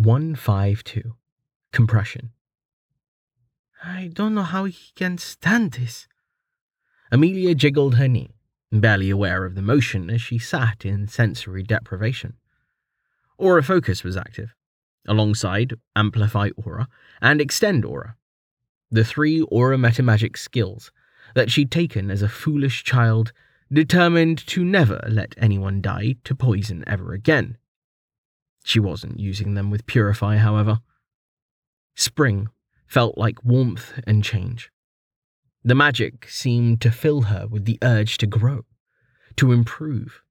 152. Compression. I don't know how he can stand this. Amelia jiggled her knee, barely aware of the motion as she sat in sensory deprivation. Aura Focus was active, alongside Amplify Aura and Extend Aura, the three Aura Metamagic skills that she'd taken as a foolish child determined to never let anyone die to poison ever again. She wasn't using them with Purify, however. Spring felt like warmth and change. The magic seemed to fill her with the urge to grow, to improve,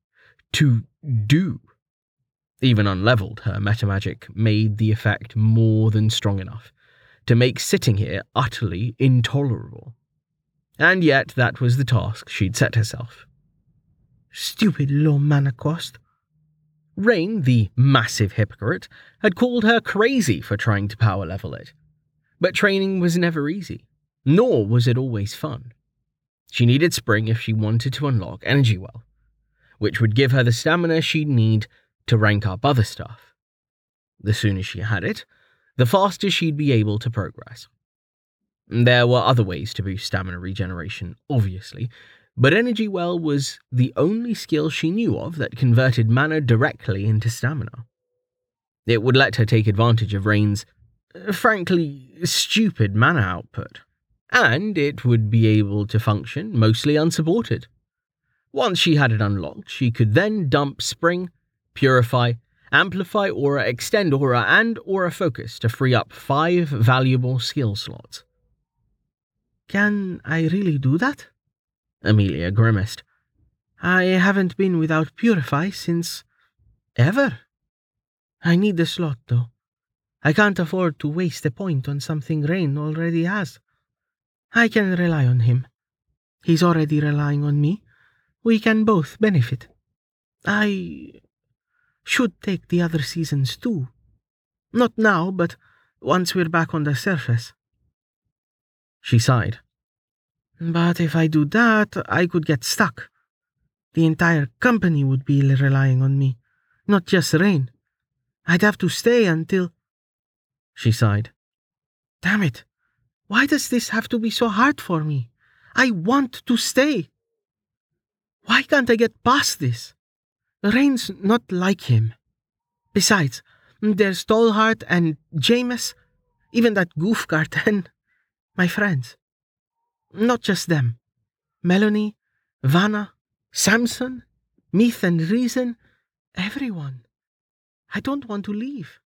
to do. Even unleveled, her metamagic made the effect more than strong enough to make sitting here utterly intolerable. And yet that was the task she'd set herself. Stupid low mana cost. Rain, the massive hypocrite, had called her crazy for trying to power level it. But training was never easy, nor was it always fun. She needed Spring if she wanted to unlock Energy Well, which would give her the stamina she'd need to rank up other stuff. The sooner she had it, the faster she'd be able to progress. There were other ways to boost stamina regeneration, obviously, but Energy Well was the only skill she knew of that converted mana directly into stamina. It would let her take advantage of Rain's, uh, frankly, stupid mana output, and it would be able to function mostly unsupported. Once she had it unlocked, she could then dump Spring, Purify, Amplify Aura, Extend Aura, and Aura Focus to free up five valuable skill slots. Can I really do that? Amelia grimaced. I haven't been without Purify since. ever. I need the slot, though. I can't afford to waste a point on something Rain already has. I can rely on him. He's already relying on me. We can both benefit. I should take the other seasons too. Not now, but once we're back on the surface. She sighed. But if I do that, I could get stuck. The entire company would be relying on me, not just Rain. I'd have to stay until. She sighed. Damn it. Why does this have to be so hard for me? I want to stay. Why can't I get past this? Rain's not like him. Besides, there's Tallheart and Jameis, even that goofcart and my friends. Not just them. Melanie, Vanna, Samson, Myth and Reason, everyone. I don't want to leave.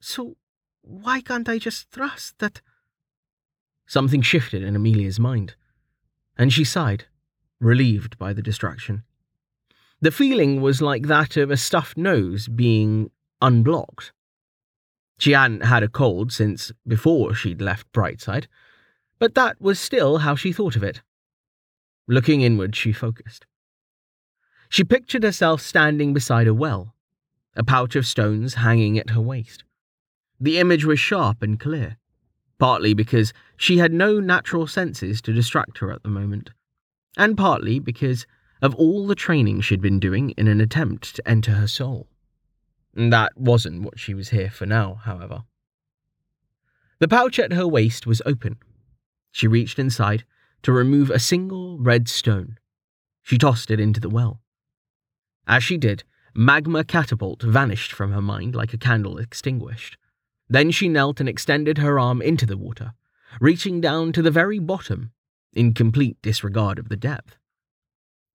So why can't I just trust that? Something shifted in Amelia's mind, and she sighed, relieved by the distraction. The feeling was like that of a stuffed nose being unblocked. She hadn't had a cold since before she'd left Brightside, but that was still how she thought of it. Looking inward, she focused. She pictured herself standing beside a well, a pouch of stones hanging at her waist. The image was sharp and clear, partly because she had no natural senses to distract her at the moment, and partly because of all the training she'd been doing in an attempt to enter her soul. That wasn't what she was here for now, however. The pouch at her waist was open. She reached inside to remove a single red stone. She tossed it into the well. As she did, magma catapult vanished from her mind like a candle extinguished. Then she knelt and extended her arm into the water, reaching down to the very bottom, in complete disregard of the depth.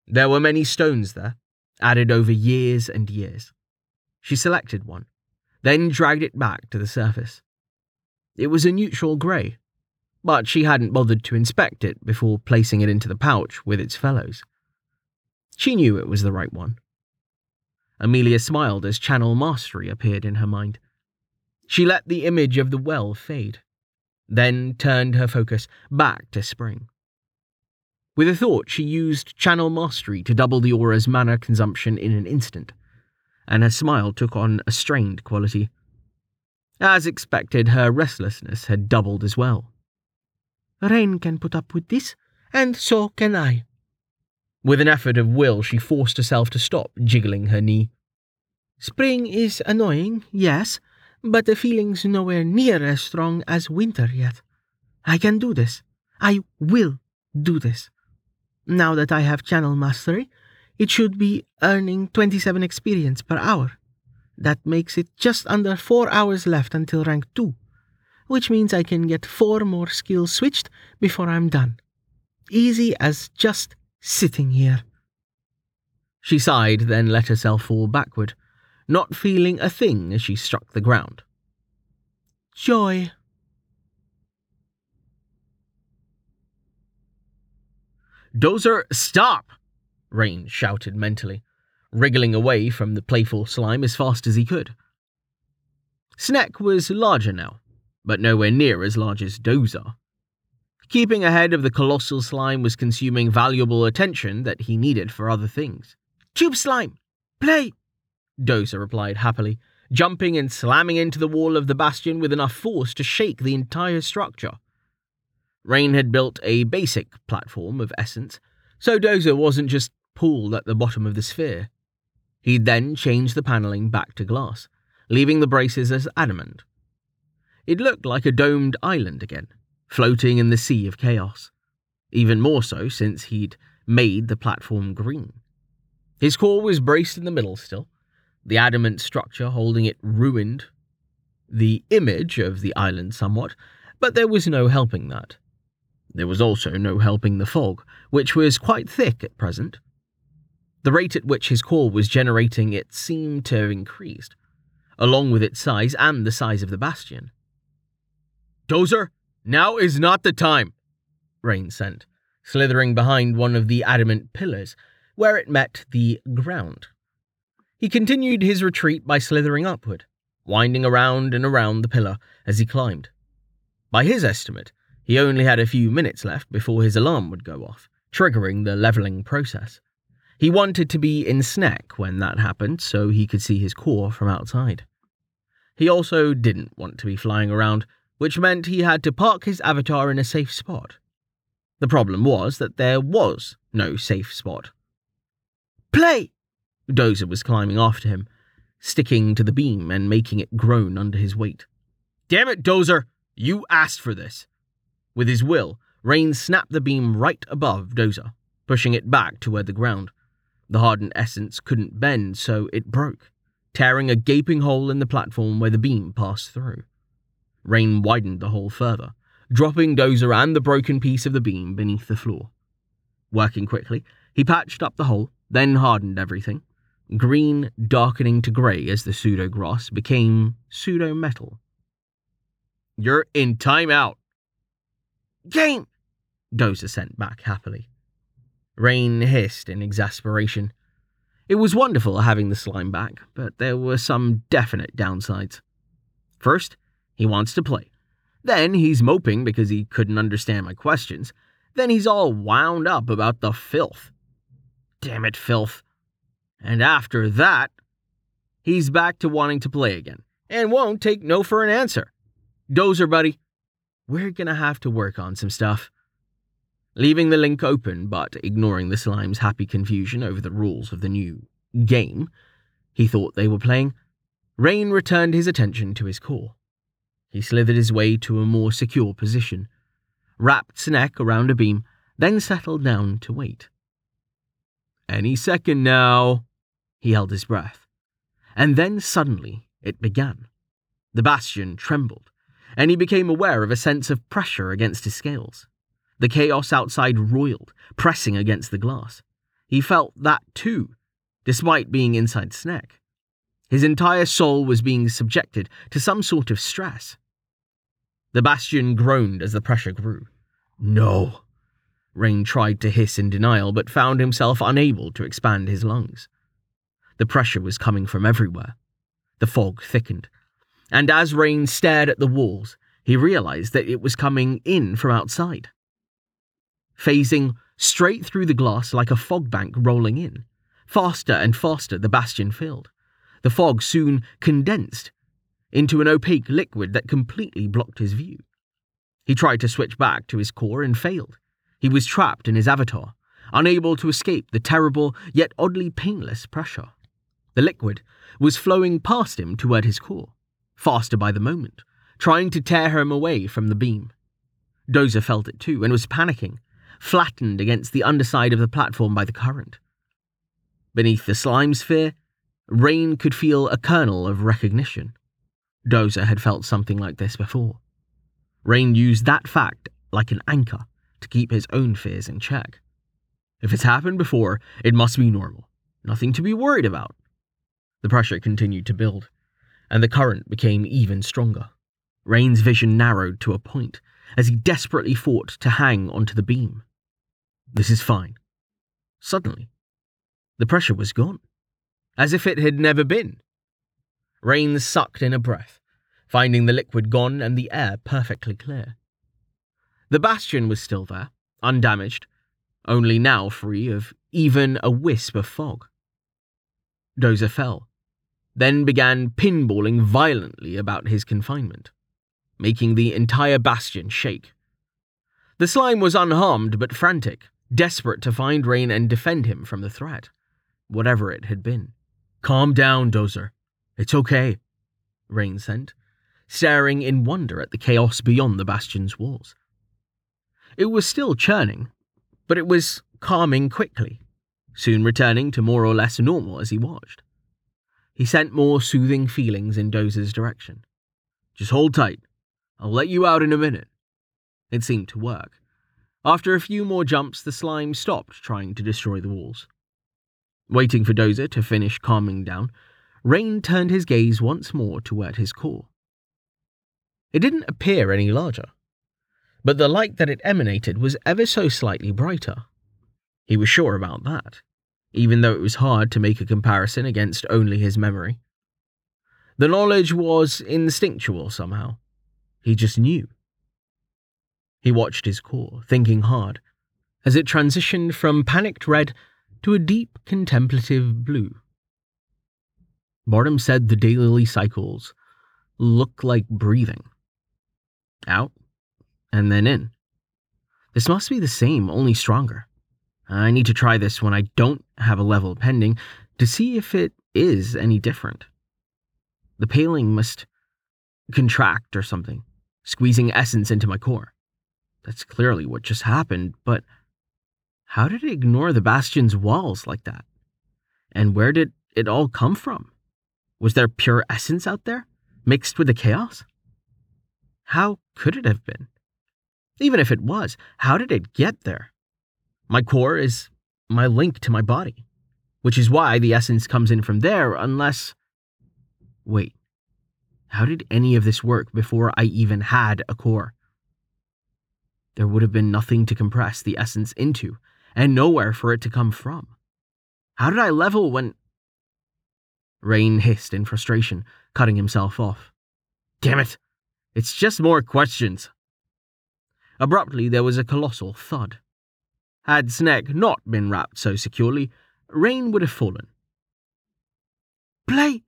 There were many stones there, added over years and years. She selected one, then dragged it back to the surface. It was a neutral grey, but she hadn't bothered to inspect it before placing it into the pouch with its fellows. She knew it was the right one. Amelia smiled as channel mastery appeared in her mind. She let the image of the well fade, then turned her focus back to spring. With a thought, she used Channel Mastery to double the aura's mana consumption in an instant, and her smile took on a strained quality. As expected, her restlessness had doubled as well. Rain can put up with this, and so can I. With an effort of will, she forced herself to stop jiggling her knee. Spring is annoying, yes, but the feeling's nowhere near as strong as winter yet. I can do this. I will do this. Now that I have channel mastery, it should be earning 27 experience per hour. That makes it just under 4 hours left until rank 2, which means I can get 4 more skills switched before I'm done. Easy as just sitting here. She sighed, then let herself fall backward, not feeling a thing as she struck the ground. Joy. Dozer, stop! Rain shouted mentally, wriggling away from the playful slime as fast as he could. Sneck was larger now, but nowhere near as large as Dozer. Keeping ahead of the colossal slime was consuming valuable attention that he needed for other things. Tube slime! Play! Dozer replied happily, jumping and slamming into the wall of the bastion with enough force to shake the entire structure. Rain had built a basic platform of essence, so Dozer wasn't just pooled at the bottom of the sphere. He'd then changed the paneling back to glass, leaving the braces as adamant. It looked like a domed island again, floating in the sea of chaos. Even more so since he'd made the platform green. His core was braced in the middle still, the adamant structure holding it ruined the image of the island somewhat, but there was no helping that. There was also no helping the fog, which was quite thick at present. The rate at which his core was generating it seemed to have increased, along with its size and the size of the bastion. Dozer, now is not the time, Rain sent, slithering behind one of the adamant pillars, where it met the ground. He continued his retreat by slithering upward, winding around and around the pillar as he climbed. By his estimate, he only had a few minutes left before his alarm would go off, triggering the leveling process. He wanted to be in Sneck when that happened so he could see his core from outside. He also didn't want to be flying around, which meant he had to park his avatar in a safe spot. The problem was that there was no safe spot. Play! Dozer was climbing after him, sticking to the beam and making it groan under his weight. Damn it, Dozer! You asked for this! With his will, Rain snapped the beam right above Dozer, pushing it back toward the ground. The hardened essence couldn't bend, so it broke, tearing a gaping hole in the platform where the beam passed through. Rain widened the hole further, dropping Dozer and the broken piece of the beam beneath the floor. Working quickly, he patched up the hole, then hardened everything, green darkening to grey as the pseudo grass became pseudo metal. You're in timeout. Game! Dozer sent back happily. Rain hissed in exasperation. It was wonderful having the slime back, but there were some definite downsides. First, he wants to play. Then he's moping because he couldn't understand my questions. Then he's all wound up about the filth. Damn it, filth. And after that, he's back to wanting to play again and won't take no for an answer. Dozer, buddy, we're gonna have to work on some stuff. Leaving the link open, but ignoring the slime's happy confusion over the rules of the new game he thought they were playing, Rain returned his attention to his core. He slithered his way to a more secure position, wrapped Sneck around a beam, then settled down to wait. Any second now. He held his breath. And then suddenly it began. The bastion trembled, and he became aware of a sense of pressure against his scales. The chaos outside roiled, pressing against the glass. He felt that too, despite being inside Sneck. His entire soul was being subjected to some sort of stress. The bastion groaned as the pressure grew. No. Rain tried to hiss in denial, but found himself unable to expand his lungs. The pressure was coming from everywhere. The fog thickened, and as Rain stared at the walls, he realized that it was coming in from outside phasing straight through the glass like a fog bank rolling in. Faster and faster the bastion filled. The fog soon condensed into an opaque liquid that completely blocked his view. He tried to switch back to his core and failed. He was trapped in his avatar, unable to escape the terrible yet oddly painless pressure. The liquid was flowing past him toward his core, faster by the moment, trying to tear him away from the beam. Dozer felt it too and was panicking, flattened against the underside of the platform by the current. Beneath the slime sphere, Rain could feel a kernel of recognition. Dozer had felt something like this before. Rain used that fact like an anchor to keep his own fears in check. If it's happened before, it must be normal. Nothing to be worried about. The pressure continued to build, and the current became even stronger. Rain's vision narrowed to a point as he desperately fought to hang onto the beam. This is fine. Suddenly, the pressure was gone, as if it had never been. Rain sucked in a breath, finding the liquid gone and the air perfectly clear. The bastion was still there, undamaged, only now free of even a wisp of fog. Dozer fell, then began pinballing violently about his confinement, making the entire bastion shake. The slime was unharmed but frantic, desperate to find Rain and defend him from the threat, whatever it had been. Calm down, Dozer. It's okay, Rain sent, staring in wonder at the chaos beyond the bastion's walls. It was still churning, but it was calming quickly, soon returning to more or less normal as he watched. He sent more soothing feelings in Dozer's direction. Just hold tight. I'll let you out in a minute. It seemed to work. After a few more jumps, the slime stopped trying to destroy the walls. Waiting for Dozer to finish calming down, Rain turned his gaze once more toward his core. It didn't appear any larger, but the light that it emanated was ever so slightly brighter. He was sure about that, even though it was hard to make a comparison against only his memory. The knowledge was instinctual somehow. He just knew. He watched his core, thinking hard, as it transitioned from panicked red to a deep contemplative blue. Barnum said the daily cycles look like breathing. Out and then in. This must be the same, only stronger. I need to try this when I don't have a level pending to see if it is any different. The paling must contract or something, squeezing essence into my core. That's clearly what just happened, but how did it ignore the bastion's walls like that? And where did it all come from? Was there pure essence out there, mixed with the chaos? How could it have been? Even if it was, how did it get there? My core is my link to my body, which is why the essence comes in from there, unless. Wait, how did any of this work before I even had a core? There would have been nothing to compress the essence into, and nowhere for it to come from. How did I level when. Rain hissed in frustration, cutting himself off. Damn it! It's just more questions. Abruptly, there was a colossal thud. Had Sneck not been wrapped so securely, Rain would have fallen. Play!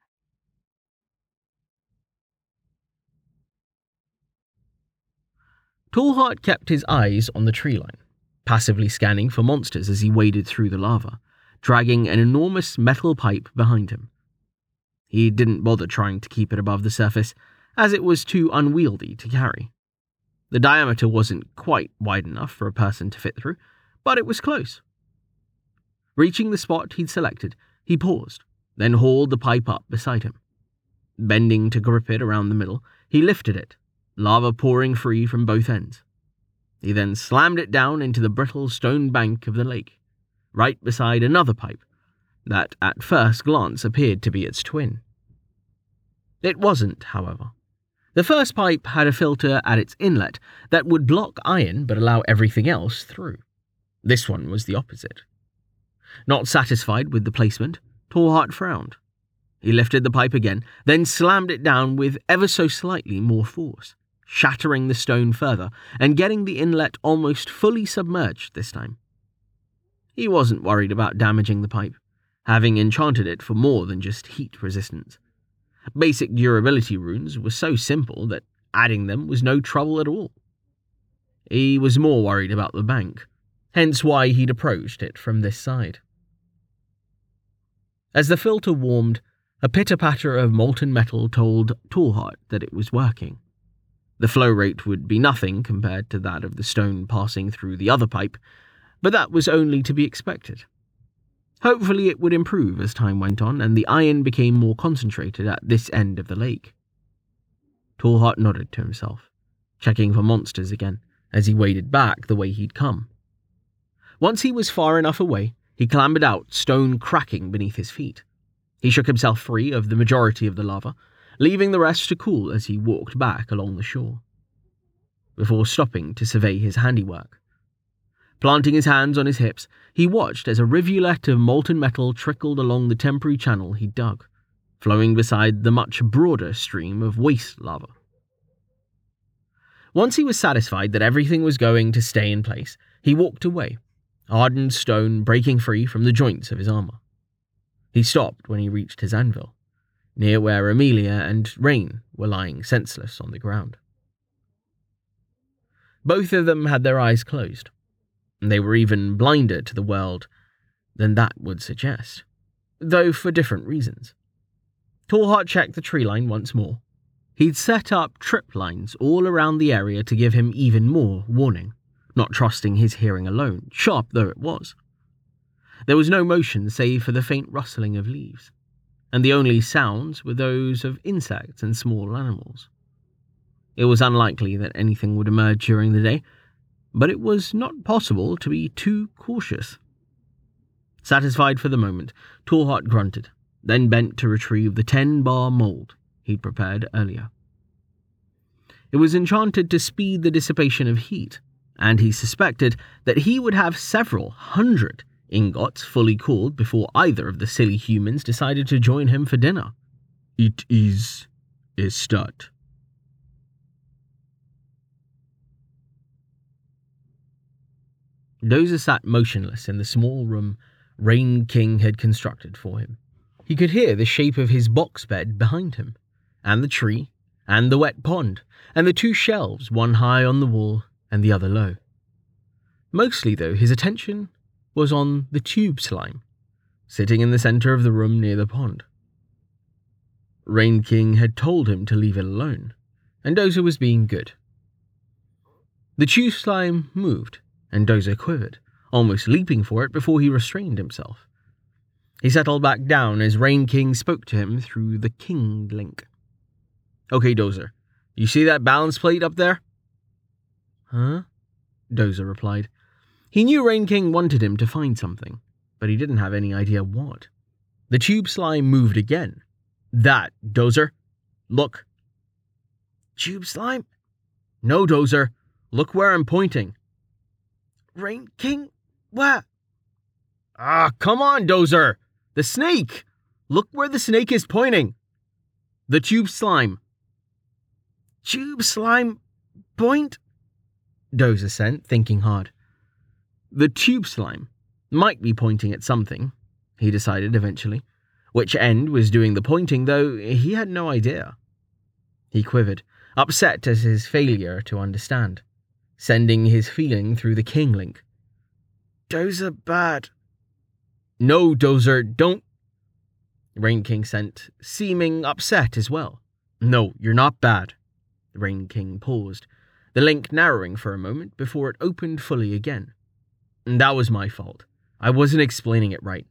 Tallheart kept his eyes on the tree line, passively scanning for monsters as he waded through the lava, dragging an enormous metal pipe behind him. He didn't bother trying to keep it above the surface, as it was too unwieldy to carry. The diameter wasn't quite wide enough for a person to fit through, but it was close. Reaching the spot he'd selected, he paused, then hauled the pipe up beside him. Bending to grip it around the middle, he lifted it, lava pouring free from both ends. He then slammed it down into the brittle stone bank of the lake, right beside another pipe that at first glance appeared to be its twin. It wasn't, however. The first pipe had a filter at its inlet that would block iron but allow everything else through. This one was the opposite. Not satisfied with the placement, Tallheart frowned. He lifted the pipe again, then slammed it down with ever so slightly more force, shattering the stone further and getting the inlet almost fully submerged this time. He wasn't worried about damaging the pipe, having enchanted it for more than just heat resistance. Basic durability runes were so simple that adding them was no trouble at all. He was more worried about the bank, hence why he'd approached it from this side. As the filter warmed, A pitter patter of molten metal told Tallheart that it was working. The flow rate would be nothing compared to that of the stone passing through the other pipe, but that was only to be expected. Hopefully, it would improve as time went on and the iron became more concentrated at this end of the lake. Tallheart nodded to himself, checking for monsters again as he waded back the way he'd come. Once he was far enough away, he clambered out, stone cracking beneath his feet. He shook himself free of the majority of the lava, leaving the rest to cool as he walked back along the shore. Before stopping to survey his handiwork. Planting his hands on his hips, he watched as a rivulet of molten metal trickled along the temporary channel he dug, flowing beside the much broader stream of waste lava. Once he was satisfied that everything was going to stay in place, he walked away, hardened stone breaking free from the joints of his armor. He stopped when he reached his anvil, near where Amelia and Rain were lying senseless on the ground. Both of them had their eyes closed, and they were even blinder to the world than that would suggest, though for different reasons. Tallheart checked the tree line once more. He'd set up trip lines all around the area to give him even more warning, not trusting his hearing alone, sharp though it was. There was no motion save for the faint rustling of leaves, and the only sounds were those of insects and small animals. It was unlikely that anything would emerge during the day, but it was not possible to be too cautious. Satisfied for the moment, Tallheart grunted, then bent to retrieve the ten bar mold he'd prepared earlier. It was enchanted to speed the dissipation of heat, and he suspected that he would have several hundred ingots fully cooled before either of the silly humans decided to join him for dinner. It is a start. Dozer sat motionless in the small room Rain King had constructed for him. He could hear the shape of his box bed behind him, and the tree, and the wet pond, and the two shelves, one high on the wall and the other low. Mostly, though, his attention was on the tube slime, sitting in the center of the room near the pond. Rain King had told him to leave it alone, and Dozer was being good. The tube slime moved, and Dozer quivered, almost leaping for it before he restrained himself. He settled back down as Rain King spoke to him through the King link. Okay, Dozer, you see that balance plate up there? Huh? Dozer replied. He knew Rain King wanted him to find something, but he didn't have any idea what. The tube slime moved again. That, Dozer. Look. Tube slime? No, Dozer. Look where I'm pointing. Rain King? What? Ah, come on, Dozer! The snake! Look where the snake is pointing! The tube slime. Tube slime point? Dozer sent, thinking hard. The tube slime might be pointing at something, he decided eventually. Which end was doing the pointing, though he had no idea. He quivered, upset at his failure to understand sending his feeling through the king link. Dozer bad. No, Dozer, don't. Rain King sent, seeming upset as well. No, you're not bad. Rain King paused, the link narrowing for a moment before it opened fully again. That was my fault. I wasn't explaining it right.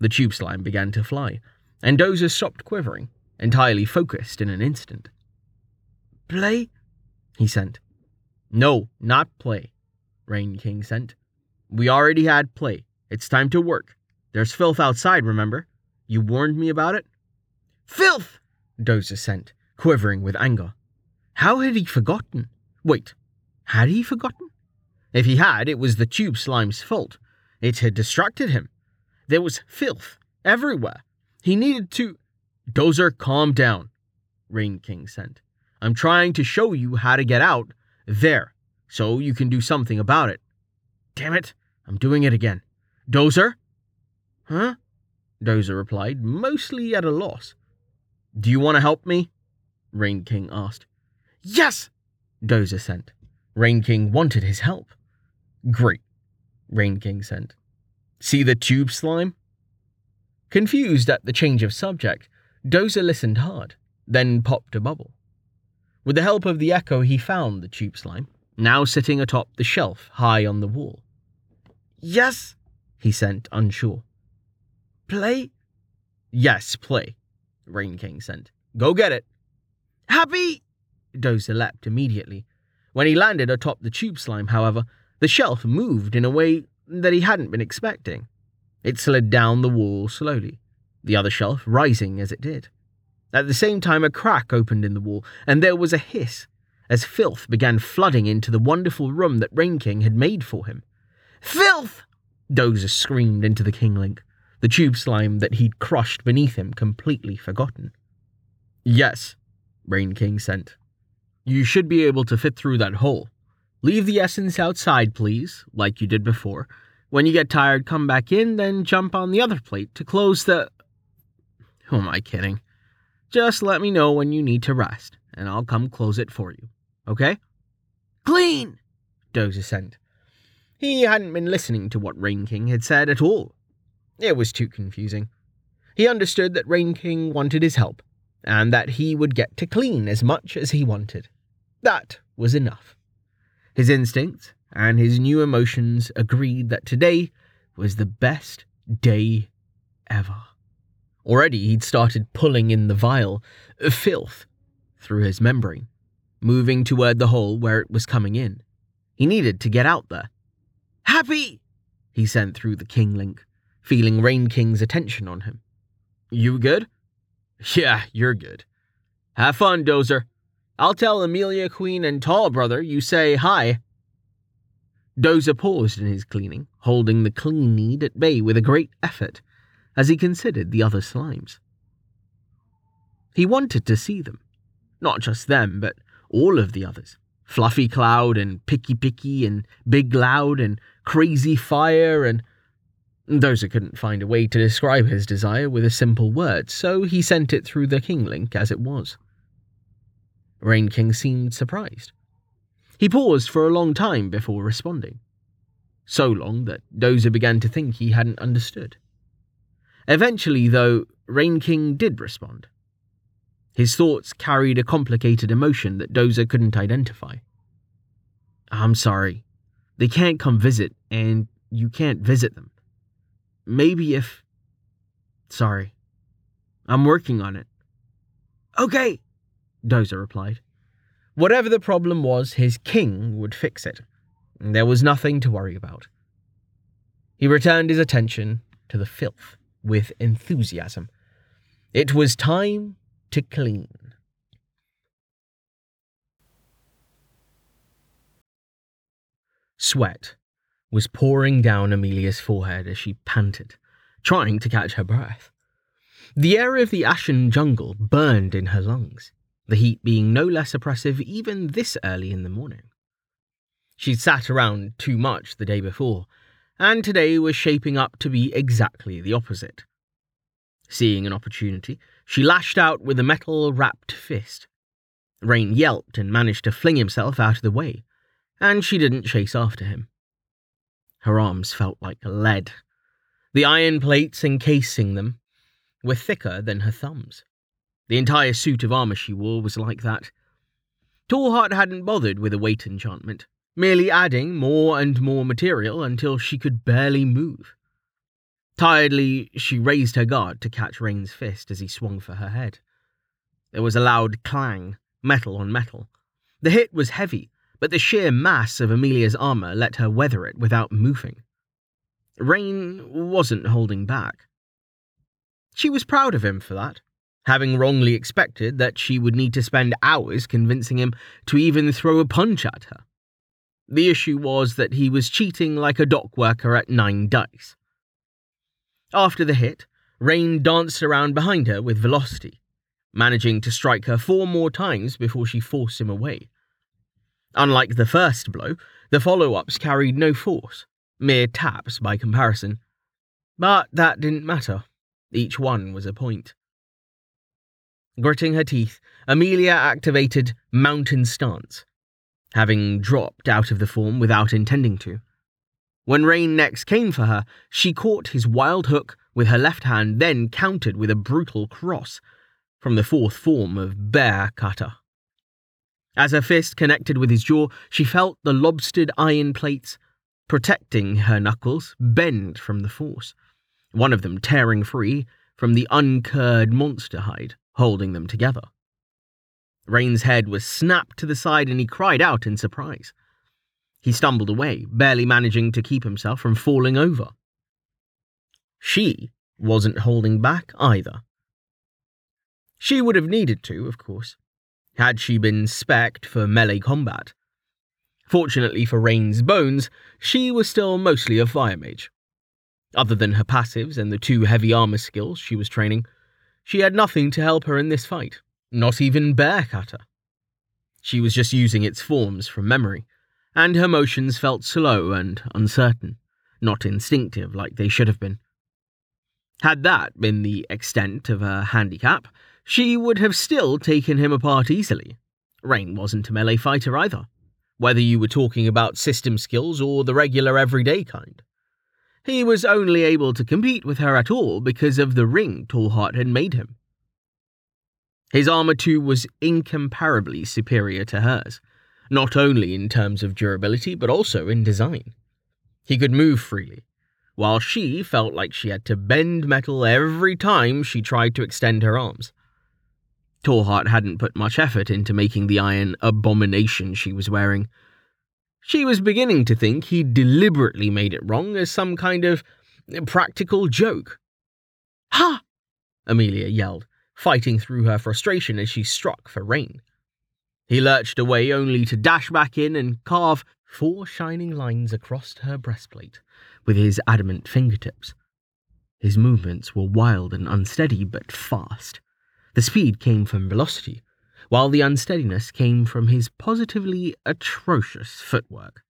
The tube slime began to fly, and Dozer stopped quivering, entirely focused in an instant. Play? He sent. No, not play, Rain King sent. We already had play. It's time to work. There's filth outside, remember? You warned me about it? Filth! Dozer sent, quivering with anger. How had he forgotten? Wait, had he forgotten? If he had, it was the tube slime's fault. It had distracted him. There was filth everywhere. He needed to. Dozer, calm down, Rain King sent. I'm trying to show you how to get out there, so you can do something about it. Damn it, I'm doing it again. Dozer? Huh? Dozer replied, mostly at a loss. Do you want to help me? Rain King asked. Yes! Dozer sent. Rain King wanted his help. Great, Rain King sent. See the tube slime? Confused at the change of subject, Dozer listened hard, then popped a bubble. With the help of the echo, he found the tube slime, now sitting atop the shelf high on the wall. Yes, He sent, unsure. play. Yes, play, Rain King sent. Go get it. Happy. Dozer leapt immediately. When he landed atop the tube slime, however, the shelf moved in a way that he hadn't been expecting. It slid down the wall slowly, the other shelf rising as it did. At the same time, a crack opened in the wall, and there was a hiss as filth began flooding into the wonderful room that Rain King had made for him. Filth. Dozer screamed into the Kinglink, the tube slime that he'd crushed beneath him completely forgotten. Yes, Rain King sent. You should be able to fit through that hole. Leave the essence outside, please, like you did before. When you get tired, come back in, then jump on the other plate to close the. Who am I kidding? Just let me know when you need to rest, and I'll come close it for you. Okay? Clean. Dozer sent. He hadn't been listening to what Rain King had said at all. It was too confusing. He understood that Rain King wanted his help, and that he would get to clean as much as he wanted. That was enough. His instincts and his new emotions agreed that today was the best day ever. Already he'd started pulling in the vile filth through his membrane, moving toward the hole where it was coming in. He needed to get out there. Happy. He sent through the King Link, feeling Rain King's attention on him. You good? Yeah, you're good. Have fun, Dozer. I'll tell Amelia Queen and Tall Brother you say hi. Dozer paused in his cleaning, holding the clean need at bay with a great effort as he considered the other slimes. He wanted to see them. Not just them, but all of the others. Fluffy Cloud and Picky Picky and Big Loud and Crazy Fire and. Dozer couldn't find a way to describe his desire with a simple word, so he sent it through the King Link as it was. Rain King seemed surprised. He paused for a long time before responding. So long that Dozer began to think he hadn't understood. Eventually, though, Rain King did respond. His thoughts carried a complicated emotion that Dozer couldn't identify. I'm sorry. They can't come visit, and you can't visit them. Maybe if. Sorry. I'm working on it. Okay. Dozer replied. Whatever the problem was, his king would fix it. There was nothing to worry about. He returned his attention to the filth with enthusiasm. It was time to clean. Sweat was pouring down Amelia's forehead as she panted, trying to catch her breath. The air of the ashen jungle burned in her lungs, the heat being no less oppressive even this early in the morning. She'd sat around too much the day before, and today was shaping up to be exactly the opposite. Seeing an opportunity, she lashed out with a metal wrapped fist. Rain yelped and managed to fling himself out of the way, and she didn't chase after him. Her arms felt like lead. The iron plates encasing them were thicker than her thumbs. The entire suit of armor she wore was like that. Tallheart hadn't bothered with a weight enchantment, merely adding more and more material until she could barely move. Tiredly, she raised her guard to catch Rain's fist as he swung for her head. There was a loud clang, metal on metal. The hit was heavy, but the sheer mass of Amelia's armor let her weather it without moving. Rain wasn't holding back. She was proud of him for that, having wrongly expected that she would need to spend hours convincing him to even throw a punch at her. The issue was that he was cheating like a dock worker at nine dice. After the hit, Rain danced around behind her with velocity, managing to strike her four more times before she forced him away. Unlike the first blow, the follow ups carried no force, mere taps by comparison. But that didn't matter. Each one was a point. Gritting her teeth, Amelia activated Mountain Stance, having dropped out of the form without intending to. When Rain next came for her, she caught his wild hook with her left hand then countered with a brutal cross from the fourth form of Bear Kata. As her fist connected with his jaw, she felt the lobstered iron plates protecting her knuckles bend from the force, one of them tearing free from the uncurred monster hide holding them together. Rain's head was snapped to the side and he cried out in surprise. He stumbled away, barely managing to keep himself from falling over. She wasn't holding back either. She would have needed to, of course, had she been spec'd for melee combat. Fortunately for Rain's bones, she was still mostly a fire mage. Other than her passives and the two heavy armor skills she was training, she had nothing to help her in this fight, not even Bear Kata. She was just using its forms from memory, and her motions felt slow and uncertain, not instinctive like they should have been. Had that been the extent of her handicap, she would have still taken him apart easily. Rain wasn't a melee fighter either, whether you were talking about system skills or the regular everyday kind. He was only able to compete with her at all because of the ring Tallheart had made him. His armor too was incomparably superior to hers, not only in terms of durability but also in design. He could move freely, while she felt like she had to bend metal every time she tried to extend her arms. Tallheart hadn't put much effort into making the iron abomination she was wearing. She was beginning to think he deliberately made it wrong as some kind of practical joke. Ha! Amelia yelled, fighting through her frustration as she struck for Rain. He lurched away only to dash back in and carve four shining lines across her breastplate with his adamant fingertips. His movements were wild and unsteady but fast. The speed came from velocity, while the unsteadiness came from his positively atrocious footwork.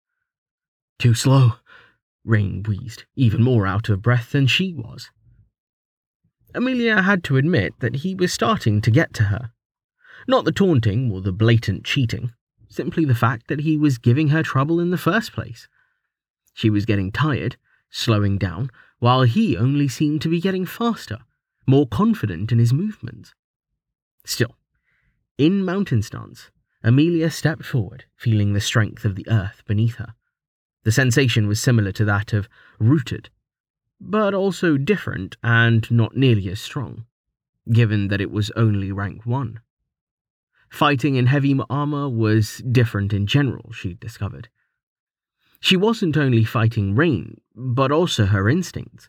Too slow, Rain wheezed, even more out of breath than she was. Amelia had to admit that he was starting to get to her. Not the taunting or the blatant cheating, simply the fact that he was giving her trouble in the first place. She was getting tired, slowing down, while he only seemed to be getting faster, more confident in his movements. Still, in mountain stance, Amelia stepped forward, feeling the strength of the earth beneath her. The sensation was similar to that of rooted, but also different and not nearly as strong, given that it was only rank 1. Fighting in heavy armor was different in general, she discovered. She wasn't only fighting rain, but also her instincts.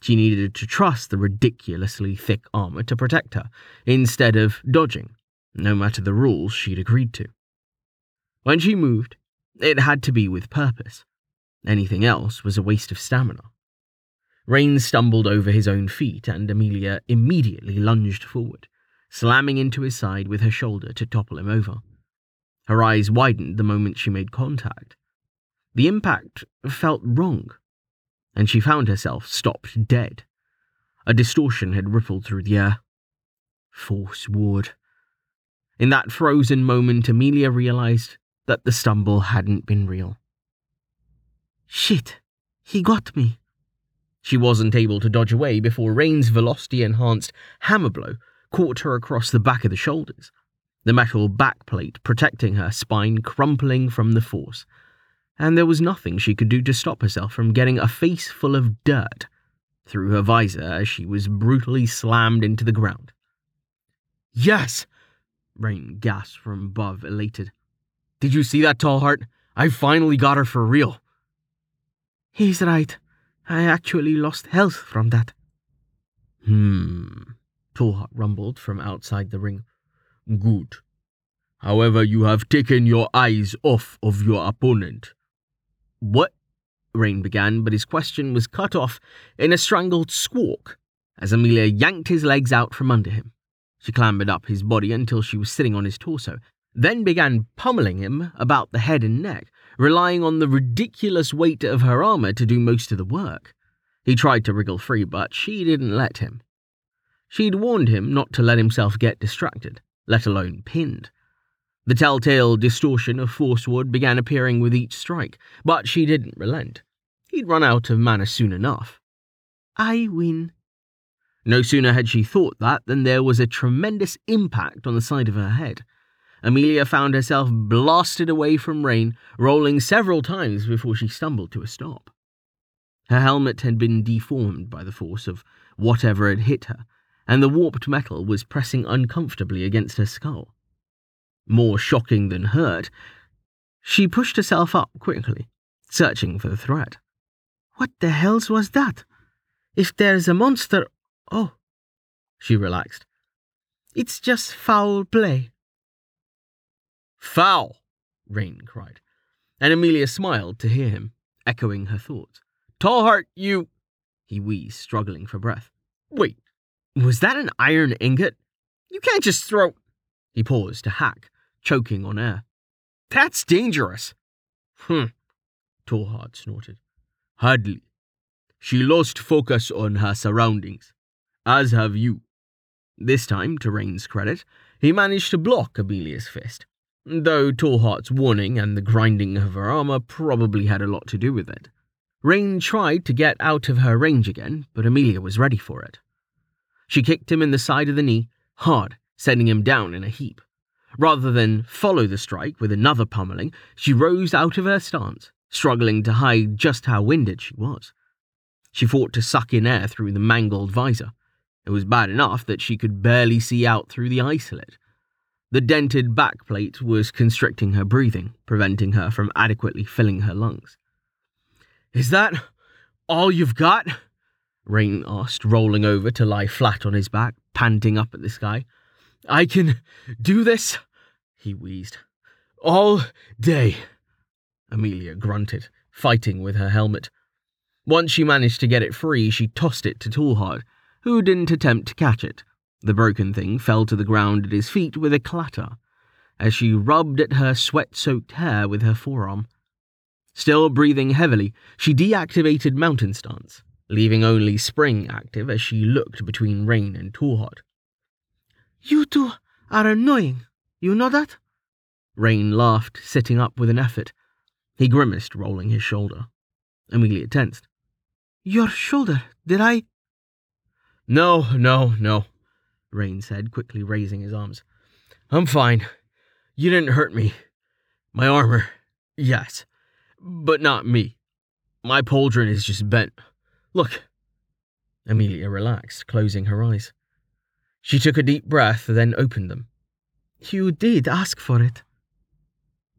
She needed to trust the ridiculously thick armor to protect her, instead of dodging, no matter the rules she'd agreed to. When she moved, it had to be with purpose. Anything else was a waste of stamina. Rain stumbled over his own feet, and Amelia immediately lunged forward, slamming into his side with her shoulder to topple him over. Her eyes widened the moment she made contact. The impact felt wrong, and she found herself stopped dead. A distortion had rippled through the air. Force ward. In that frozen moment, Amelia realized that the stumble hadn't been real. Shit, he got me. She wasn't able to dodge away before Rain's velocity enhanced hammer blow caught her across the back of the shoulders, the metal backplate protecting her spine crumpling from the force, and there was nothing she could do to stop herself from getting a face full of dirt through her visor as she was brutally slammed into the ground. Yes! Rain gasped from above, elated. Did you see that, Tallheart? I finally got her for real. He's right. I actually lost health from that. Hmm. Tallheart rumbled from outside the ring. Good. However, you have taken your eyes off of your opponent. What? Rain began, but his question was cut off in a strangled squawk as Amelia yanked his legs out from under him. She clambered up his body until she was sitting on his torso, then began pummeling him about the head and neck, relying on the ridiculous weight of her armor to do most of the work. He tried to wriggle free, but she didn't let him. She'd warned him not to let himself get distracted, let alone pinned. The telltale distortion of force ward began appearing with each strike, but she didn't relent. He'd run out of mana soon enough. I win, No sooner had she thought that than there was a tremendous impact on the side of her head. Amelia found herself blasted away from Rain, rolling several times before she stumbled to a stop. Her helmet had been deformed by the force of whatever had hit her, and the warped metal was pressing uncomfortably against her skull. More shocking than hurt, she pushed herself up quickly, searching for the threat. What the hells was that? If there's a monster. Oh. She relaxed. It's just foul play. Foul! Rain cried, and Amelia smiled to hear him, echoing her thoughts. Tallheart, you. He wheezed, struggling for breath. Wait, was that an iron ingot? You can't just throw. He paused to hack, choking on air. That's dangerous. Hmm. Tallheart snorted. Hardly. She lost focus on her surroundings, as have you. This time, to Rain's credit, he managed to block Amelia's fist, though Tallheart's warning and the grinding of her armor probably had a lot to do with it. Rain tried to get out of her range again, but Amelia was ready for it. She kicked him in the side of the knee, hard, sending him down in a heap. Rather than follow the strike with another pummeling, she rose out of her stance, struggling to hide just how winded she was. She fought to suck in air through the mangled visor. It was bad enough that she could barely see out through the eye slit. The dented backplate was constricting her breathing, preventing her from adequately filling her lungs. Is that all you've got? Rain asked, rolling over to lie flat on his back, panting up at the sky. I can do this, he wheezed. All day. Amelia grunted, fighting with her helmet. Once she managed to get it free, she tossed it to Tallheart, who didn't attempt to catch it. The broken thing fell to the ground at his feet with a clatter, as she rubbed at her sweat soaked hair with her forearm. Still breathing heavily, she deactivated Mountain Stance, leaving only Spring active as she looked between Rain and Tallheart. You two are annoying. You know that? Rain laughed, sitting up with an effort. He grimaced, rolling his shoulder. Amelia tensed. Your shoulder, did I? No, no, no, Rain said, quickly raising his arms. I'm fine. You didn't hurt me. My armor, yes but not me. My pauldron is just bent. Look. Amelia relaxed, closing her eyes. She took a deep breath, then opened them. You did ask for it.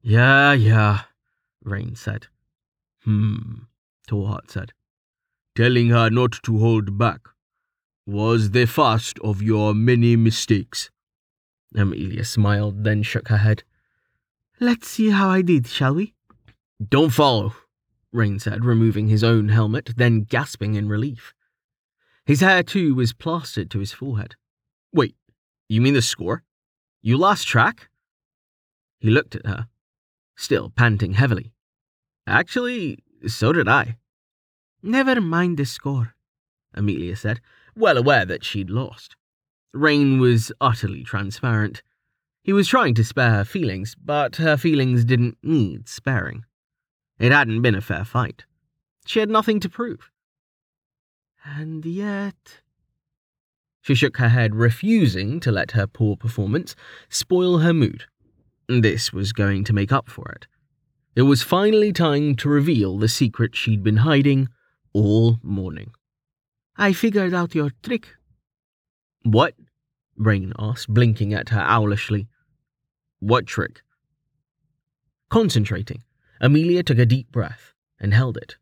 Yeah, yeah, Rain said. Hmm, Tallheart said. Telling her not to hold back was the first of your many mistakes. Amelia smiled, then shook her head. Let's see how I did, shall we? Don't follow, Rain said, removing his own helmet, then gasping in relief. His hair, too, was plastered to his forehead. Wait, you mean the score? You lost track? He looked at her, still panting heavily. Actually, so did I. Never mind the score, Amelia said, well aware that she'd lost. Rain was utterly transparent. He was trying to spare her feelings, but her feelings didn't need sparing. It hadn't been a fair fight. She had nothing to prove. And yet. She shook her head, refusing to let her poor performance spoil her mood. This was going to make up for it. It was finally time to reveal the secret she'd been hiding all morning. I figured out your trick. What? Rain asked, blinking at her owlishly. What trick? Concentrating, Amelia took a deep breath and held it.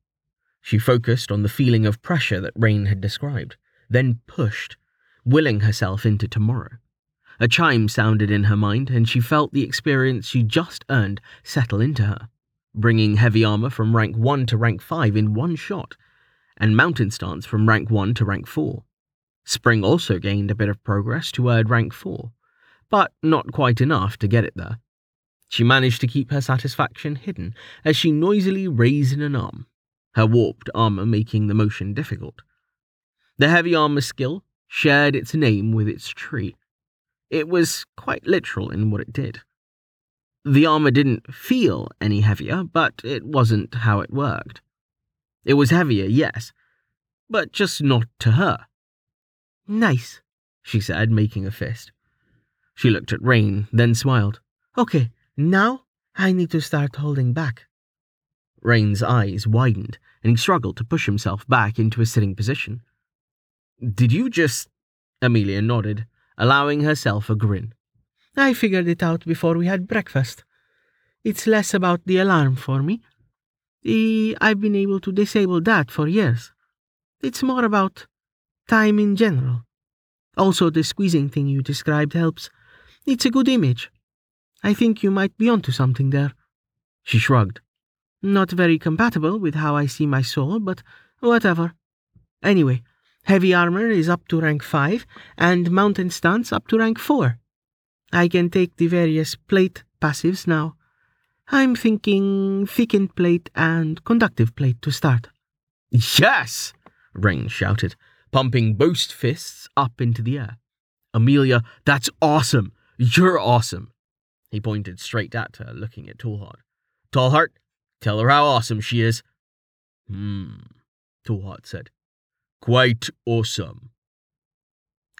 She focused on the feeling of pressure that Rain had described, then pushed, willing herself into tomorrow. A chime sounded in her mind, and she felt the experience she just earned settle into her, bringing heavy armor from rank 1 to rank 5 in one shot, and mountain stance from rank 1 to rank 4. Spring also gained a bit of progress to earn rank 4, but not quite enough to get it there. She managed to keep her satisfaction hidden as she noisily raised an arm, her warped armor making the motion difficult. The heavy armor skill shared its name with its tree. It was quite literal in what it did. The armor didn't feel any heavier, but it wasn't how it worked. It was heavier, yes, but just not to her. Nice, she said, making a fist. She looked at Rain, then smiled. Okay, now I need to start holding back. Rain's eyes widened, and he struggled to push himself back into a sitting position. Did you just. Amelia nodded, allowing herself a grin. I figured it out before we had breakfast. It's less about the alarm for me. I've been able to disable that for years. It's more about time in general. Also, the squeezing thing you described helps. It's a good image. I think you might be onto something there. She shrugged. Not very compatible with how I see my soul, but whatever. Anyway, heavy armor is up to rank 5, and mountain stance up to rank 4. I can take the various plate passives now. I'm thinking thickened plate and conductive plate to start. Yes! Rain shouted, pumping both fists up into the air. Amelia, that's awesome! You're awesome! He pointed straight at her, looking at Tallheart. Tallheart, tell her how awesome she is. Hmm, Tallheart said. Quite awesome.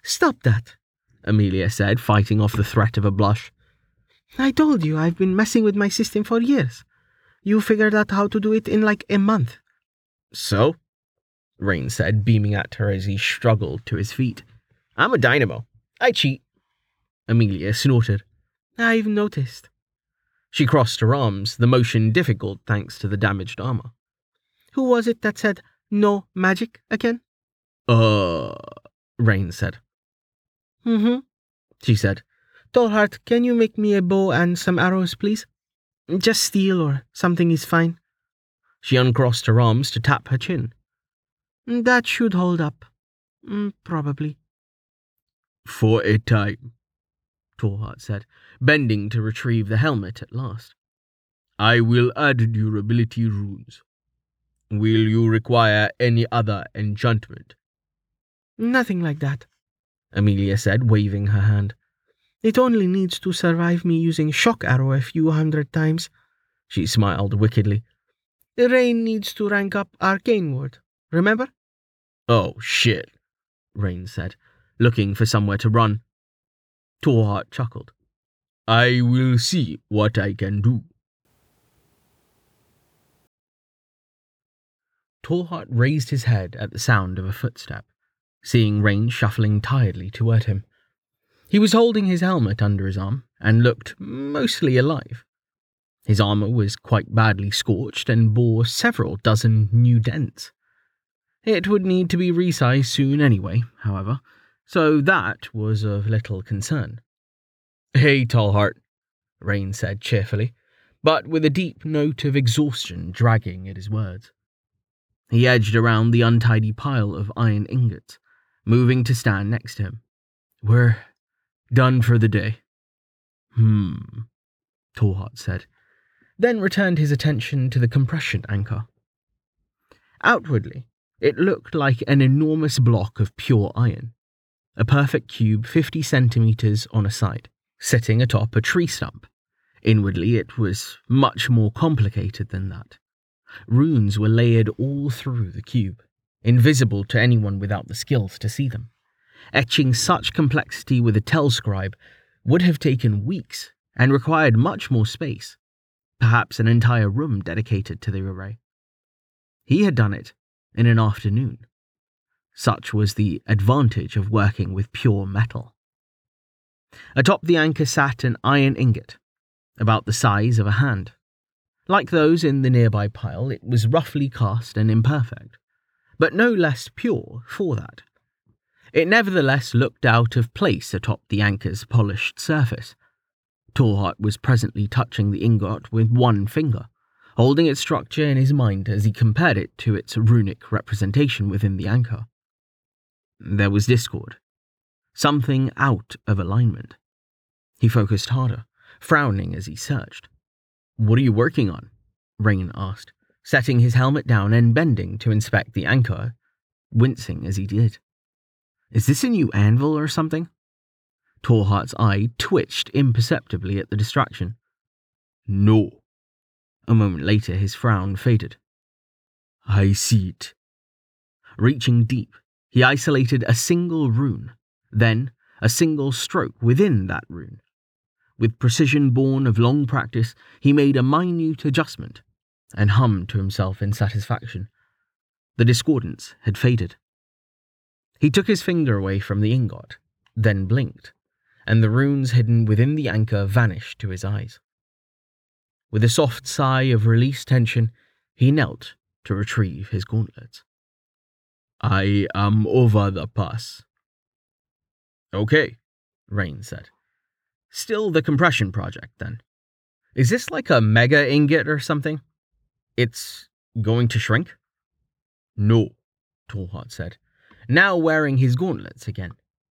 Stop that, Amelia said, fighting off the threat of a blush. I told you I've been messing with my system for years. You figured out how to do it in like a month. So? Rain said, beaming at her as he struggled to his feet. I'm a dynamo. I cheat. Amelia snorted. I've noticed. She crossed her arms, the motion difficult thanks to the damaged armor. Who was it that said no magic again? Uh, Rain said. Mm-hmm, she said. Tallheart, can you make me a bow and some arrows, please? Just steel or something is fine. She uncrossed her arms to tap her chin. That should hold up. Mm, probably. For a time, Tallheart said, bending to retrieve the helmet at last. I will add durability runes. Will you require any other enchantment? Nothing like that, Amelia said, waving her hand. It only needs to survive me using shock arrow a few hundred times. She smiled wickedly. Rain needs to rank up arcane ward, remember? Oh, shit, Rain said, looking for somewhere to run. Tallheart chuckled. I will see what I can do. Tallheart raised his head at the sound of a footstep, seeing Rain shuffling tiredly toward him. He was holding his helmet under his arm and looked mostly alive. His armor was quite badly scorched and bore several dozen new dents. It would need to be resized soon anyway, however, so that was of little concern. Hey, Tallheart, Rain said cheerfully, but with a deep note of exhaustion dragging at his words. He edged around the untidy pile of iron ingots, moving to stand next to him. We're done for the day. Hmm, Tallheart said, then returned his attention to the compression anchor. Outwardly, it looked like an enormous block of pure iron, a perfect cube 50 centimeters on a side, sitting atop a tree stump. Inwardly, it was much more complicated than that. Runes were layered all through the cube, invisible to anyone without the skills to see them. Etching such complexity with a telscribe would have taken weeks and required much more space, perhaps an entire room dedicated to the array. He had done it in an afternoon. Such was the advantage of working with pure metal. Atop the anchor sat an iron ingot, about the size of a hand. Like those in the nearby pile, it was roughly cast and imperfect, but no less pure for that. It nevertheless looked out of place atop the anchor's polished surface. Tallheart was presently touching the ingot with one finger, holding its structure in his mind as he compared it to its runic representation within the anchor. There was discord. Something out of alignment. He focused harder, frowning as he searched. What are you working on? Rain asked, setting his helmet down and bending to inspect the anchor, wincing as he did. Is this a new anvil or something? Tallheart's eye twitched imperceptibly at the distraction. No. A moment later, his frown faded. I see it. Reaching deep, he isolated a single rune, then a single stroke within that rune. With precision born of long practice, he made a minute adjustment and hummed to himself in satisfaction. The discordance had faded. He took his finger away from the ingot, then blinked, and the runes hidden within the anchor vanished to his eyes. With a soft sigh of released tension, he knelt to retrieve his gauntlets. I am over the pass. Okay, Rain said. Still the compression project, then. Is this like a mega ingot or something? It's going to shrink? No, Tallheart said, now wearing his gauntlets again.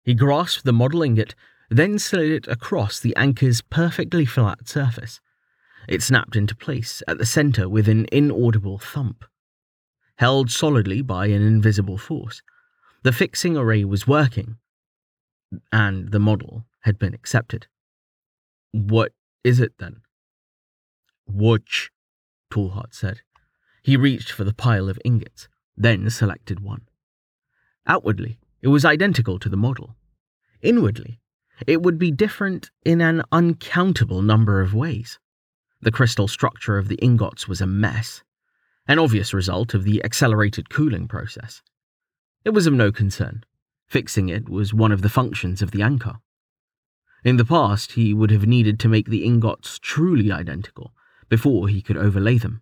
He grasped the model ingot, then slid it across the anchor's perfectly flat surface. It snapped into place at the center with an inaudible thump. Held solidly by an invisible force, the fixing array was working, and the model had been accepted. What is it then? Watch, Tallheart said. He reached for the pile of ingots, then selected one. Outwardly, it was identical to the model. Inwardly, it would be different in an uncountable number of ways. The crystal structure of the ingots was a mess, an obvious result of the accelerated cooling process. It was of no concern. Fixing it was one of the functions of the anchor. In the past, he would have needed to make the ingots truly identical before he could overlay them,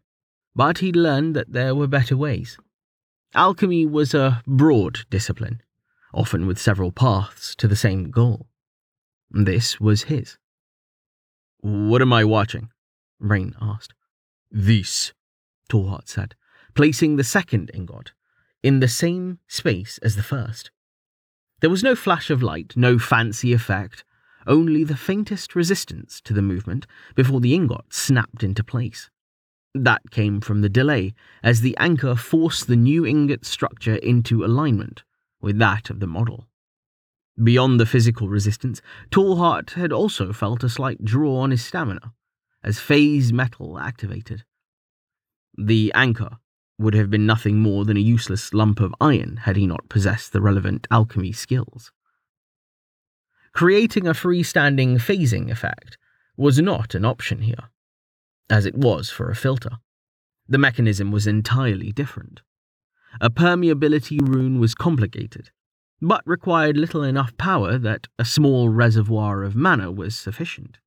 but he'd learned that there were better ways. Alchemy was a broad discipline, often with several paths to the same goal. This was his. What am I watching? Rain asked. This, Tallheart said, placing the second ingot in the same space as the first. There was no flash of light, no fancy effect, only the faintest resistance to the movement before the ingot snapped into place. That came from the delay as the anchor forced the new ingot structure into alignment with that of the model. Beyond the physical resistance, Tallheart had also felt a slight draw on his stamina as phase metal activated. The anchor would have been nothing more than a useless lump of iron had he not possessed the relevant alchemy skills. Creating a freestanding phasing effect was not an option here, as it was for a filter. The mechanism was entirely different. A permeability rune was complicated, but required little enough power that a small reservoir of mana was sufficient.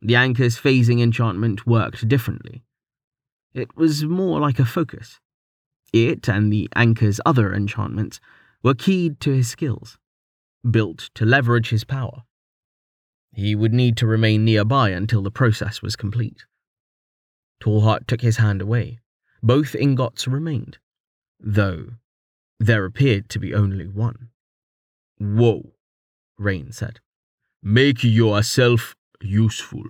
The anchor's phasing enchantment worked differently. It was more like a focus. It and the anchor's other enchantments were keyed to his skills, built to leverage his power. He would need to remain nearby until the process was complete. Tallheart took his hand away. Both ingots remained, though there appeared to be only one. Whoa, Rain said. Make yourself useful.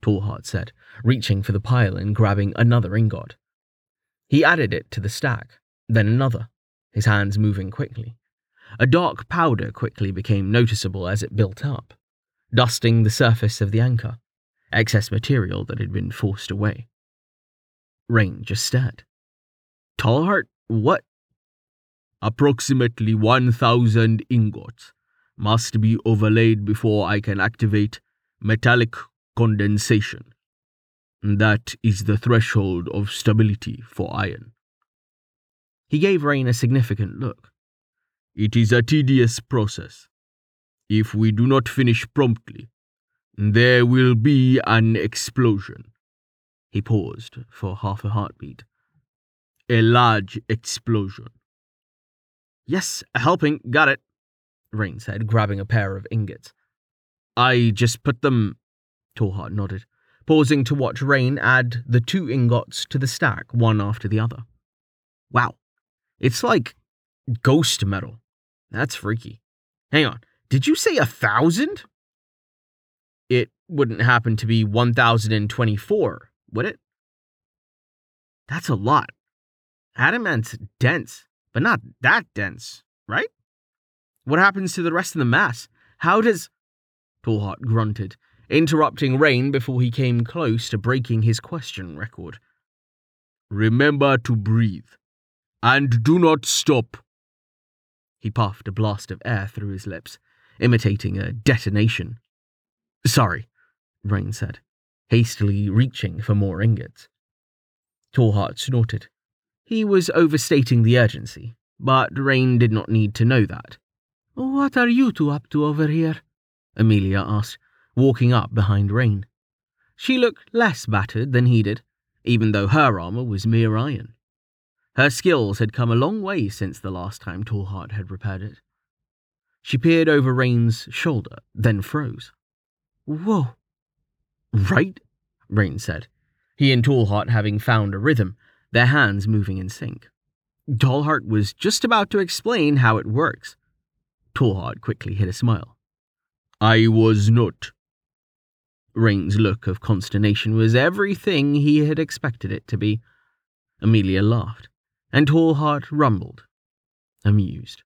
Tallheart said, reaching for the pile and grabbing another ingot. He added it to the stack, then another, his hands moving quickly. A dark powder quickly became noticeable as it built up, dusting the surface of the anchor, excess material that had been forced away. Rain just stared. Tallheart, what? Approximately 1,000 ingots must be overlaid before I can activate metallic condensation. That is the threshold of stability for iron. He gave Rain a significant look. It is a tedious process. If we do not finish promptly, there will be an explosion. He paused for half a heartbeat. A large explosion. Yes, a helping, got it, Rain said, grabbing a pair of ingots. I just put them Tallheart nodded, pausing to watch Rain add the two ingots to the stack, one after the other. Wow, it's like ghost metal. That's freaky. Hang on, did you say a thousand? It wouldn't happen to be 1024, would it? That's a lot. Adamant's dense, but not that dense, right? What happens to the rest of the mass? How does. Tallheart grunted, interrupting Rain before he came close to breaking his question record. Remember to breathe. And do not stop. He puffed a blast of air through his lips, imitating a detonation. Sorry, Rain said, hastily reaching for more ingots. Tallheart snorted. He was overstating the urgency, but Rain did not need to know that. What are you two up to over here? Amelia asked, walking up behind Rain. She looked less battered than he did, even though her armor was mere iron. Her skills had come a long way since the last time Tallheart had repaired it. She peered over Rain's shoulder, then froze. Whoa. Right? Rain said, he and Tallheart having found a rhythm, their hands moving in sync. Tallheart was just about to explain how it works. Tallheart quickly hid a smile. I was not. Rain's look of consternation was everything he had expected it to be. Amelia laughed and Tallheart rumbled, amused.